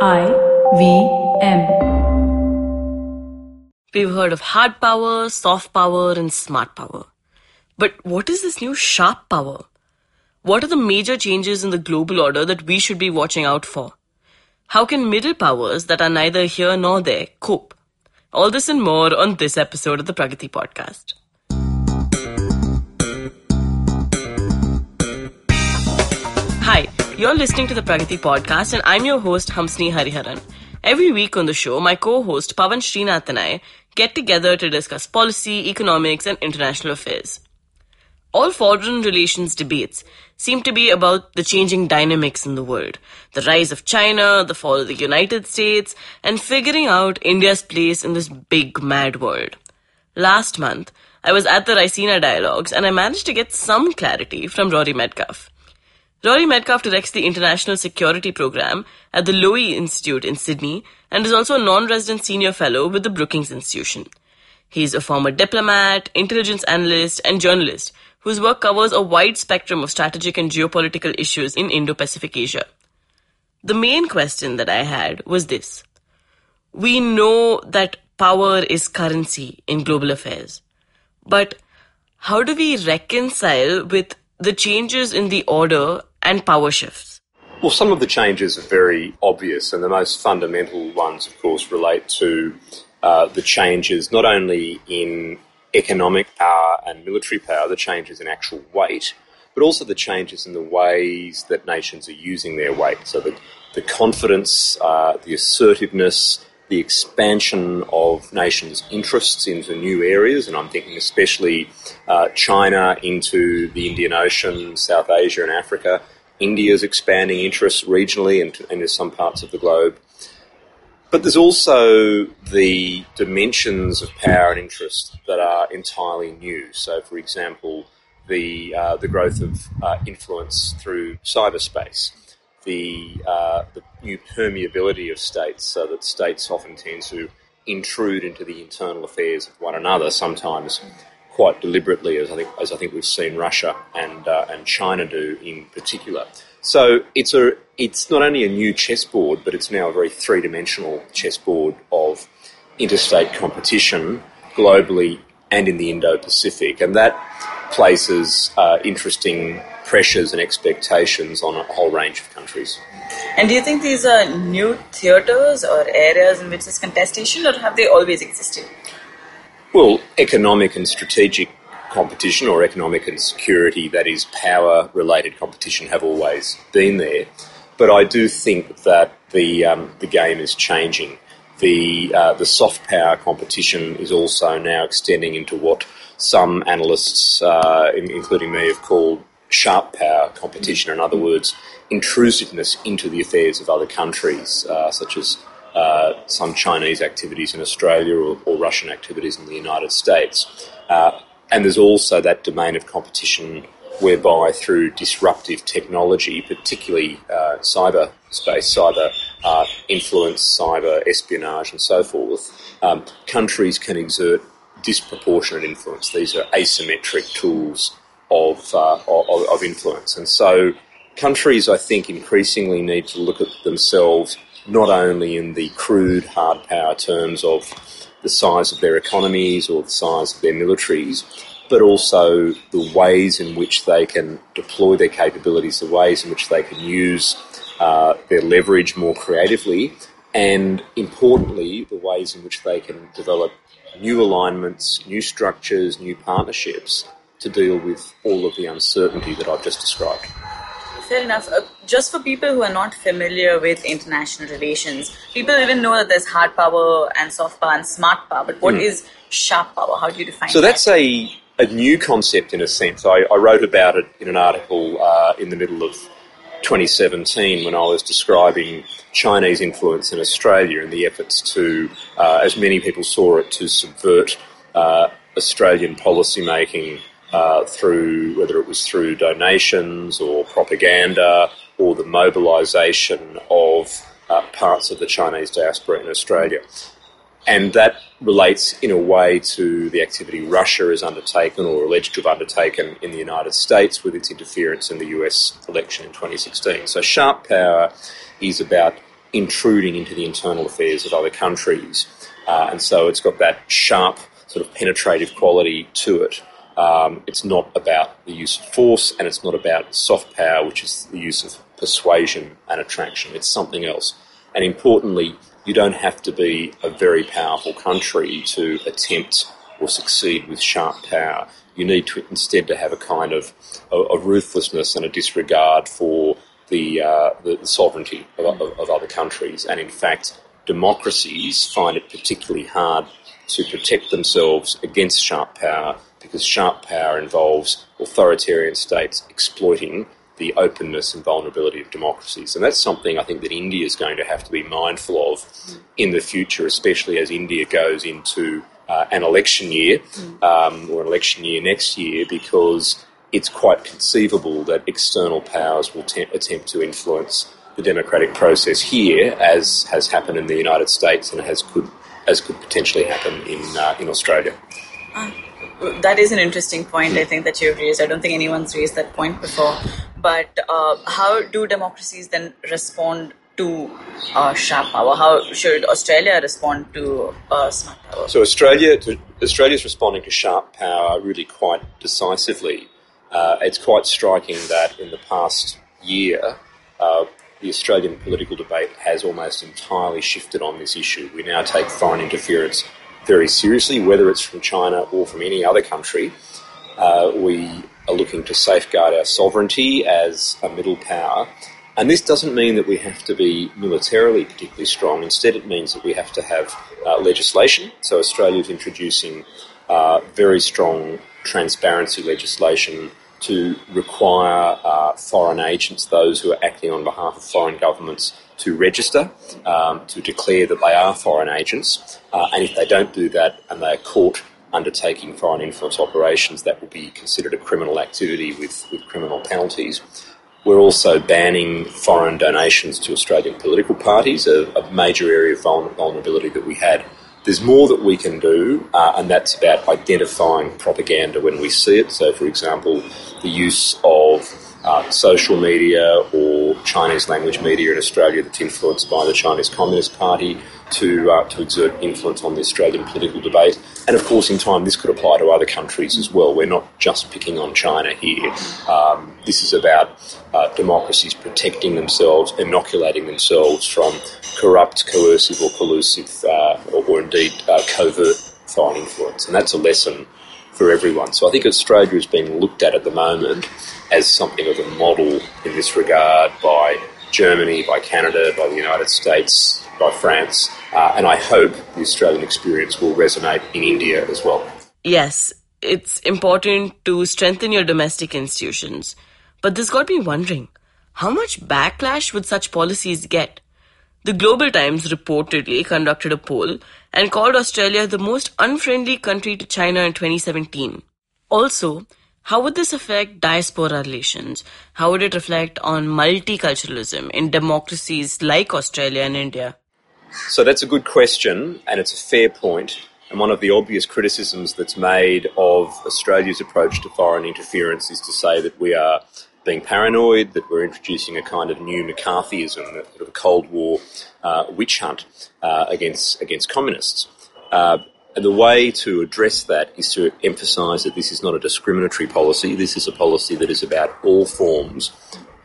I V M. We've heard of hard power, soft power, and smart power. But what is this new sharp power? What are the major changes in the global order that we should be watching out for? How can middle powers that are neither here nor there cope? All this and more on this episode of the Pragati podcast. Hi, you're listening to the Pragati podcast, and I'm your host, Hamsini Hariharan. Every week on the show, my co host, Pavan Srinath, and I get together to discuss policy, economics, and international affairs. All foreign relations debates seem to be about the changing dynamics in the world, the rise of China, the fall of the United States, and figuring out India's place in this big mad world. Last month, I was at the Raisina Dialogues and I managed to get some clarity from Rory Medcalf. Rory Medcalf directs the International Security Program at the Lowy Institute in Sydney and is also a non-resident senior fellow with the Brookings Institution. He's a former diplomat, intelligence analyst, and journalist whose work covers a wide spectrum of strategic and geopolitical issues in Indo-Pacific Asia. The main question that I had was this. We know that power is currency in global affairs. But how do we reconcile with the changes in the order and power shifts? Well, some of the changes are very obvious, and the most fundamental ones, of course, relate to uh, the changes not only in economic power and military power, the changes in actual weight, but also the changes in the ways that nations are using their weight. So the, the confidence, uh, the assertiveness, the expansion of nations' interests into new areas, and I'm thinking especially uh, China into the Indian Ocean, South Asia, and Africa. India's expanding interests regionally and in some parts of the globe. But there's also the dimensions of power and interest that are entirely new. So, for example, the uh, the growth of uh, influence through cyberspace, the uh, the new permeability of states, so that states often tend to intrude into the internal affairs of one another, sometimes quite deliberately, as I think as I think we've seen Russia and uh, and China do in particular. So it's a it's not only a new chessboard, but it's now a very three dimensional chessboard of interstate competition globally and in the Indo Pacific, and that places uh, interesting pressures and expectations on a whole range of countries. And do you think these are new theatres or areas in which there's contestation, or have they always existed? Well, economic and strategic competition or economic and security, that is power related competition, have always been there. But I do think that the, um, the game is changing. The, uh, the soft power competition is also now extending into what some analysts, uh, including me, have called sharp power competition. In other words, intrusiveness into the affairs of other countries, uh, such as uh, some Chinese activities in Australia or, or, Russian activities in the United States. Uh, and there's also that domain of competition whereby through disruptive technology, particularly uh, cyber space, cyber uh, influence, cyber espionage, and so forth, um, countries can exert disproportionate influence. These are asymmetric tools of, uh, of, of influence. And so countries, I think, increasingly need to look at themselves not only in the crude hard power terms of the size of their economies or the size of their militaries, but also the ways in which they can deploy their capabilities, the ways in which they can use uh, their leverage more creatively, and importantly, the ways in which they can develop new alignments, new structures, new partnerships to deal with all of the uncertainty that I've just described. Fair enough. Just for people who are not familiar with international relations, people even know that there's hard power and soft power and smart power, but what mm. is sharp power? How do you define so that? So that's a, a new concept in a sense. I, I wrote about it in an article uh, in the middle of 2017 when I was describing Chinese influence in Australia and the efforts to, uh, as many people saw it, to subvert uh, Australian policymaking uh, through whether it was through donations or propaganda or the mobilisation of uh, parts of the Chinese diaspora in Australia. And that relates in a way to the activity Russia has undertaken or alleged to have undertaken in the United States with its interference in the US election in 2016. So, sharp power is about intruding into the internal affairs of other countries. Uh, and so it's got that sharp, sort of penetrative quality to it. Um, it's not about the use of force and it's not about soft power, which is the use of persuasion and attraction. It's something else. And importantly, you don't have to be a very powerful country to attempt or succeed with sharp power. You need to instead to have a kind of a, ruthlessness and a disregard for the, uh, the, sovereignty of, of, of other countries. And in fact, democracies find it particularly hard to protect themselves against sharp power because sharp power involves authoritarian states exploiting the openness and vulnerability of democracies. And that's something I think that India is going to have to be mindful of in the future, especially as India goes into uh, an election year um, or an election year next year, because it's quite conceivable that external powers will te- attempt to influence the democratic process here, as has happened in the United States and has could as could potentially happen in uh, in Australia. Uh, that is an interesting point. I think that you've raised. I don't think anyone's raised that point before. But uh, how do democracies then respond to uh, sharp power? How should Australia respond to uh, smart power? So Australia, Australia is responding to sharp power really quite decisively. Uh, it's quite striking that in the past year, uh, the Australian political debate has almost entirely shifted on this issue. We now take foreign interference very seriously, whether it's from China or from any other country. Uh, we are looking to safeguard our sovereignty as a middle power. And this doesn't mean that we have to be militarily particularly strong. Instead, it means that we have to have uh, legislation. So, Australia is introducing uh, very strong transparency legislation to require uh, foreign agents, those who are acting on behalf of foreign governments, to register, um, to declare that they are foreign agents. Uh, and if they don't do that and they are caught undertaking foreign influence operations, that will be considered a criminal activity with, with criminal penalties. We're also banning foreign donations to Australian political parties, a, a major area of vulnerability that we had. There's more that we can do, uh, and that's about identifying propaganda when we see it. So, for example, the use of uh, social media or Chinese language media in Australia that's influenced by the Chinese Communist Party to, uh, to exert influence on the Australian political debate. And of course, in time, this could apply to other countries as well. We're not just picking on China here. Um, this is about uh, democracies protecting themselves, inoculating themselves from corrupt, coercive, or collusive, uh, or, or, indeed uh, covert foreign influence. And that's a lesson for everyone. So I think Australia is being looked at at the moment as something of a model in this regard by Germany, by Canada, by the United States, by France, uh, and I hope the Australian experience will resonate in India as well. Yes, it's important to strengthen your domestic institutions, but this got me wondering how much backlash would such policies get? The Global Times reportedly conducted a poll and called Australia the most unfriendly country to China in 2017. Also, how would this affect diaspora relations? How would it reflect on multiculturalism in democracies like Australia and India? So that's a good question, and it's a fair point. And one of the obvious criticisms that's made of Australia's approach to foreign interference is to say that we are being paranoid, that we're introducing a kind of new McCarthyism, a sort of a Cold War uh, witch hunt uh, against against communists. Uh, the way to address that is to emphasise that this is not a discriminatory policy. This is a policy that is about all forms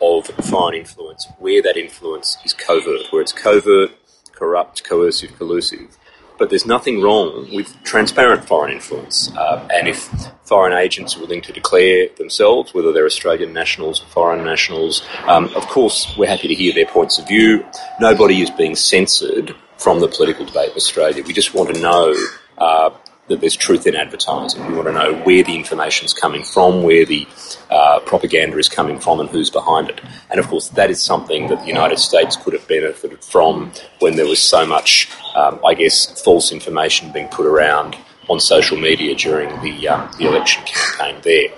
of foreign influence, where that influence is covert, where it's covert, corrupt, coercive, collusive. But there's nothing wrong with transparent foreign influence. Uh, and if foreign agents are willing to declare themselves, whether they're Australian nationals or foreign nationals, um, of course, we're happy to hear their points of view. Nobody is being censored from the political debate in Australia. We just want to know uh, that there's truth in advertising. We want to know where the information is coming from, where the uh, propaganda is coming from, and who's behind it. And of course, that is something that the United States could have benefited from when there was so much, um, I guess, false information being put around on social media during the, um, the election campaign there.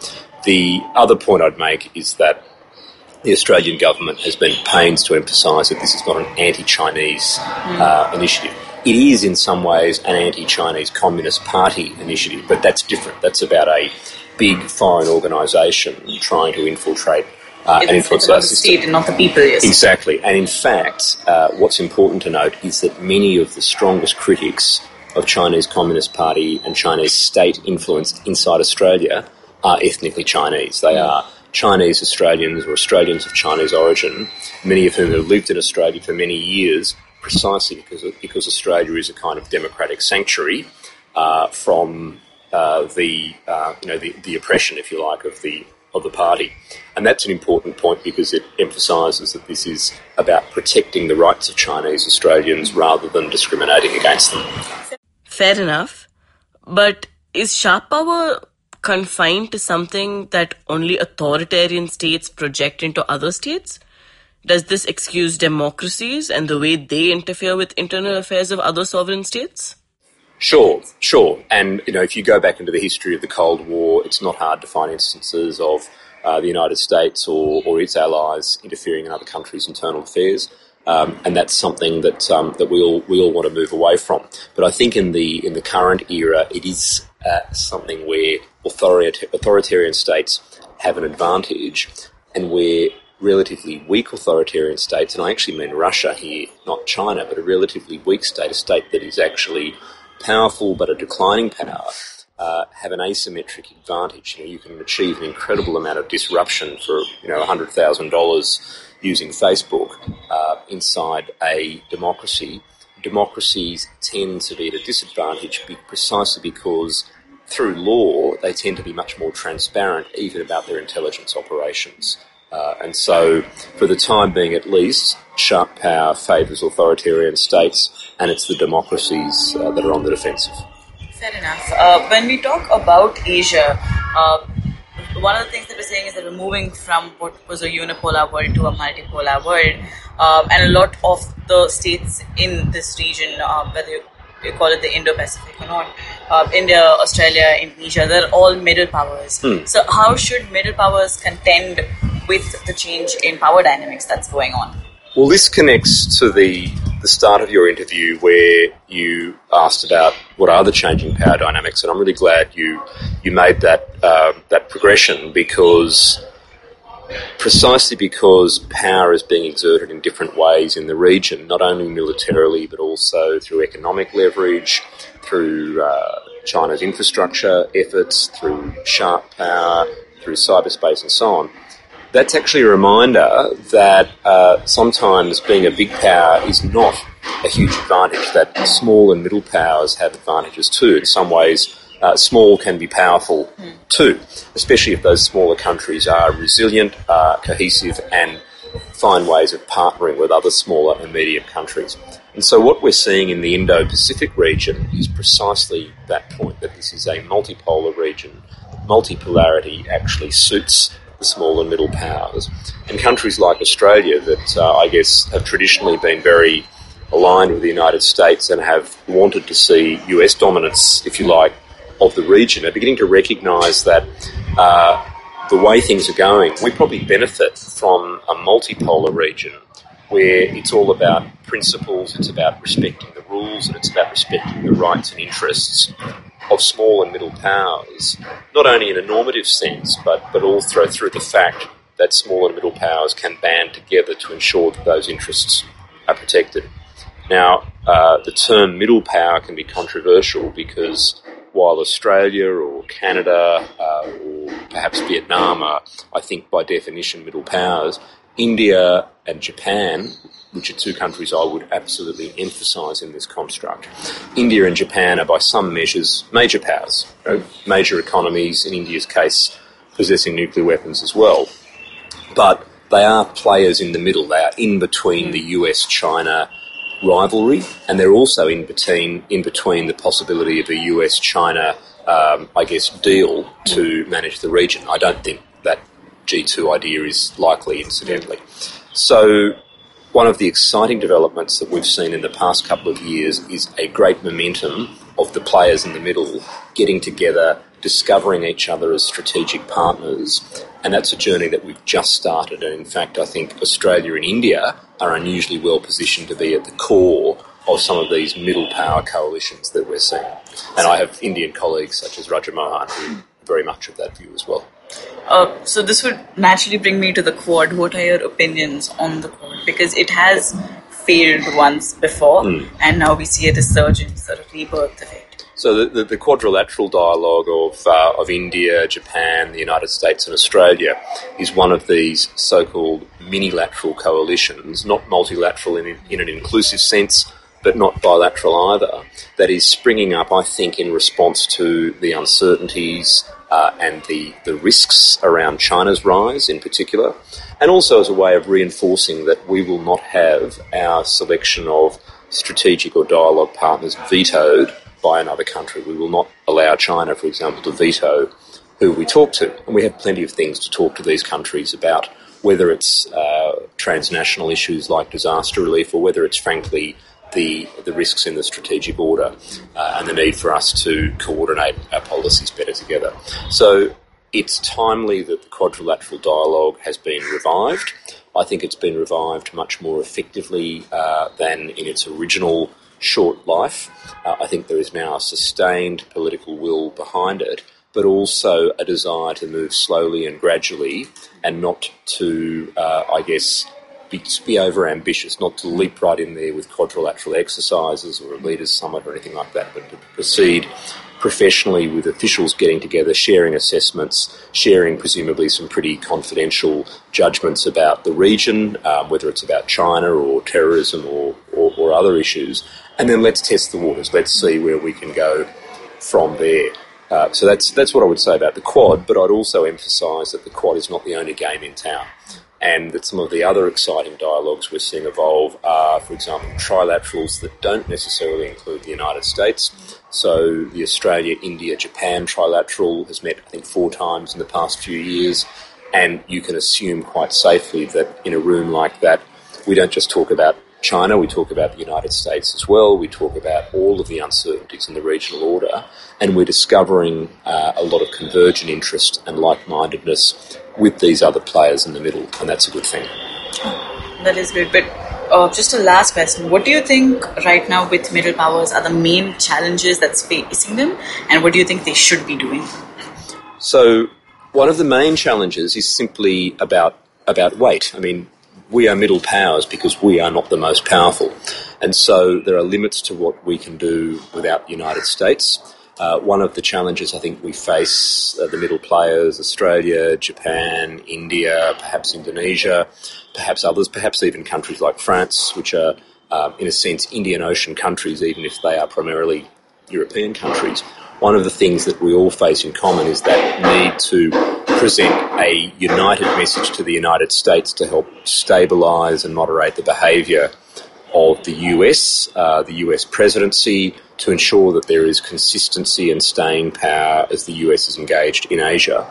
The other point I'd make is that the Australian government has been pains to emphasise that this is not an anti-Chinese uh, initiative it is in some ways an anti-Chinese Communist Party initiative, but that's different. That's about a big foreign organisation trying to infiltrate uh, and influence our system. state and not the people. Yes. Exactly. And in fact, uh, what's important to note is that many of the strongest critics of Chinese Communist Party and Chinese state influence inside Australia are ethnically Chinese. They are Chinese Australians or Australians of Chinese origin, many of whom have lived in Australia for many years, precisely because, because Australia is a kind of democratic sanctuary uh, from uh, the uh, you know the, the oppression, if you like, of the of the party, and that's an important point because it emphasises that this is about protecting the rights of Chinese Australians rather than discriminating against them. Fair enough. But is sharp power confined to something that only authoritarian states project into other states? Does this excuse democracies and the way they interfere with internal affairs of other sovereign states? Sure, sure. And you know, if you go back into the history of the Cold War, it's not hard to find instances of uh, the United States or, or its allies interfering in other countries' internal affairs. Um, and that's something that um, that we all we all want to move away from. But I think in the in the current era, it is uh, something where authorit- authoritarian states have an advantage, and where relatively weak authoritarian states, and I actually mean Russia here, not China, but a relatively weak state, a state that is actually powerful but a declining power, uh, have an asymmetric advantage. You know, you can achieve an incredible amount of disruption for you know hundred thousand dollars using Facebook uh, inside a democracy. Democracies tend to be at a disadvantage precisely because through law they tend to be much more transparent even about their intelligence operations. Uh, and so, for the time being at least, sharp power favours authoritarian states, and it's the democracies uh, that are on the defensive. Fair enough. Uh, when we talk about Asia, uh, one of the things that we're saying is that we're moving from what was a unipolar world to a multipolar world, um, and a lot of the states in this region, uh, whether you, you call it the Indo-Pacific or not, uh, India, Australia, Indonesia, they're all middle powers. So, how should middle powers contend with the change in power dynamics that's going on? Well, this connects to the the start of your interview where you asked about what are the changing power dynamics, and I'm really glad you you made that uh, that progression because precisely because power is being exerted in different ways in the region, not only militarily but also through economic leverage, through uh, China's infrastructure efforts, through sharp power, through cyberspace, and so on that's actually a reminder that uh, sometimes being a big power is not a huge advantage, that small and middle powers have advantages too. In some ways, uh, small can be powerful too, especially if those smaller countries are resilient, uh, cohesive, and find ways of partnering with other smaller and medium countries. And so, what we're seeing in the Indo Pacific region is precisely that point that this is a multipolar region. Multipolarity actually suits small and middle powers. And countries like Australia, that uh, I guess have traditionally been very aligned with the United States and have wanted to see US dominance, if you like, of the region, are beginning to recognise that uh, the way things are going, we probably benefit from a multipolar region where it's all about principles, it's about respecting the rules, and it's about respecting the rights and interests of small and middle powers, not only in a normative sense, but, but also through the fact that small and middle powers can band together to ensure that those interests are protected. Now, uh, the term middle power can be controversial because while Australia or Canada uh, or perhaps Vietnam are, I think, by definition, middle powers, India and Japan, which are two countries I would absolutely emphasise in this construct, India and Japan are, by some measures, major powers, you major economies, in India's case, possessing nuclear weapons as well. But they are players in the middle, they are in between the US China rivalry, and they're also in between in between the possibility of a US China, um, I guess, deal to manage the region. I don't think G2 idea is likely, incidentally. So, one of the exciting developments that we've seen in the past couple of years is a great momentum of the players in the middle getting together, discovering each other as strategic partners, and that's a journey that we've just started. And in fact, I think Australia and India are unusually well positioned to be at the core of some of these middle power coalitions that we're seeing. And I have Indian colleagues such as Rajamohan who are very much of that view as well. Uh, so this would naturally bring me to the quad. What are your opinions on the quad? Because it has failed once before, and now we see a resurgence, sort of rebirth of it. So the, the, the quadrilateral dialogue of, uh, of India, Japan, the United States and Australia is one of these so-called minilateral coalitions, not multilateral in, in an inclusive sense, but not bilateral either, that is springing up, I think, in response to the uncertainties uh, and the, the risks around China's rise in particular, and also as a way of reinforcing that we will not have our selection of strategic or dialogue partners vetoed by another country. We will not allow China, for example, to veto who we talk to. And we have plenty of things to talk to these countries about, whether it's uh, transnational issues like disaster relief or whether it's, frankly, the, the risks in the strategic order uh, and the need for us to coordinate our policies better together. So it's timely that the quadrilateral dialogue has been revived. I think it's been revived much more effectively uh, than in its original short life. Uh, I think there is now a sustained political will behind it, but also a desire to move slowly and gradually and not to, uh, I guess, be, be over ambitious, not to leap right in there with quadrilateral exercises or a leaders' summit or anything like that, but to proceed professionally with officials getting together, sharing assessments, sharing presumably some pretty confidential judgments about the region, um, whether it's about China or terrorism or, or, or other issues, and then let's test the waters. Let's see where we can go from there. Uh, so that's that's what I would say about the quad. But I'd also emphasise that the quad is not the only game in town, and that some of the other exciting dialogues we're seeing evolve are, for example, trilaterals that don't necessarily include the United States. So the Australia, India, Japan trilateral has met, I think, four times in the past few years, and you can assume quite safely that in a room like that, we don't just talk about China, we talk about the United States as well, we talk about all of the uncertainties in the regional order, and we're discovering uh, a lot of convergent interest and like mindedness with these other players in the middle, and that's a good thing. That is good. But uh, just a last question. What do you think right now with middle powers are the main challenges that's facing them, and what do you think they should be doing? So, one of the main challenges is simply about about weight. I mean, we are middle powers because we are not the most powerful, and so there are limits to what we can do without the United States. Uh, one of the challenges I think we face, uh, the middle players, Australia, Japan, India, perhaps Indonesia, perhaps others, perhaps even countries like France, which are, um, in a sense, Indian Ocean countries, even if they are primarily European countries. One of the things that we all face in common is that need to present a united message to the United States to help stabilise and moderate the behaviour of the US, uh, the US presidency, to ensure that there is consistency and staying power as the US is engaged in Asia.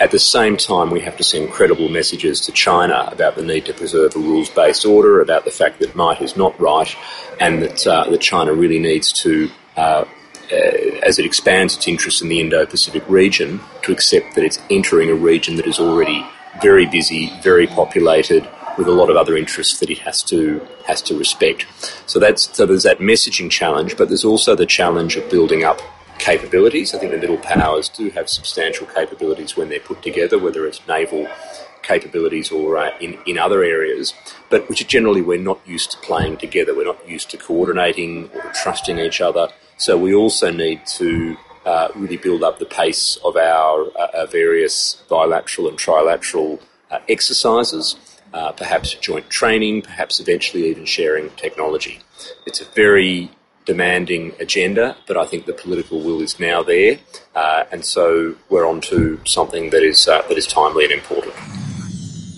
At the same time, we have to send credible messages to China about the need to preserve a rules based order, about the fact that might is not right, and that, uh, that China really needs to, uh, uh, as it expands its interest in the Indo Pacific region, to accept that it's entering a region that is already very busy, very populated, with a lot of other interests that it has to has to respect. So that's so there's that messaging challenge, but there's also the challenge of building up capabilities. I think the middle powers do have substantial capabilities when they're put together, whether it's naval capabilities or uh, in, in other areas, but which generally we're not used to playing together. We're not used to coordinating or trusting each other. So we also need to uh, really build up the pace of our, uh, our various bilateral and trilateral uh, exercises uh, perhaps joint training, perhaps eventually even sharing technology. It's a very demanding agenda, but I think the political will is now there, uh, and so we're on to something that is uh, that is timely and important.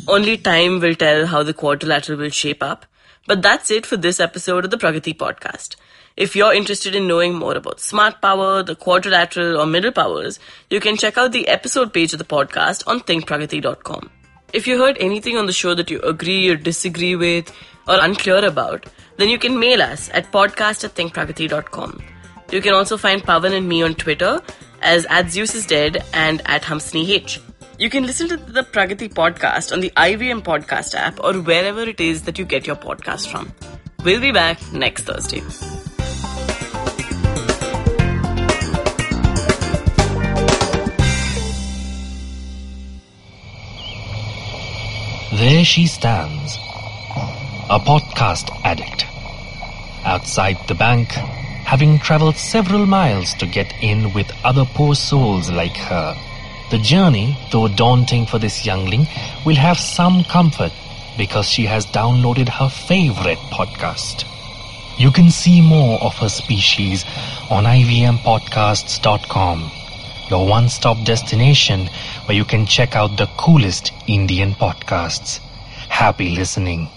Only time will tell how the quadrilateral will shape up. But that's it for this episode of the Pragati podcast. If you're interested in knowing more about smart power, the quadrilateral, or middle powers, you can check out the episode page of the podcast on thinkpragati.com. If you heard anything on the show that you agree or disagree with or unclear about, then you can mail us at podcast at thinkpragati.com. You can also find Pavan and me on Twitter as at Zeus is Dead and at Hamsini H. You can listen to the Pragati podcast on the IVM podcast app or wherever it is that you get your podcast from. We'll be back next Thursday. There she stands, a podcast addict. Outside the bank, having traveled several miles to get in with other poor souls like her. The journey, though daunting for this youngling, will have some comfort because she has downloaded her favorite podcast. You can see more of her species on ivmpodcasts.com, your one-stop destination where you can check out the coolest Indian podcasts. Happy listening.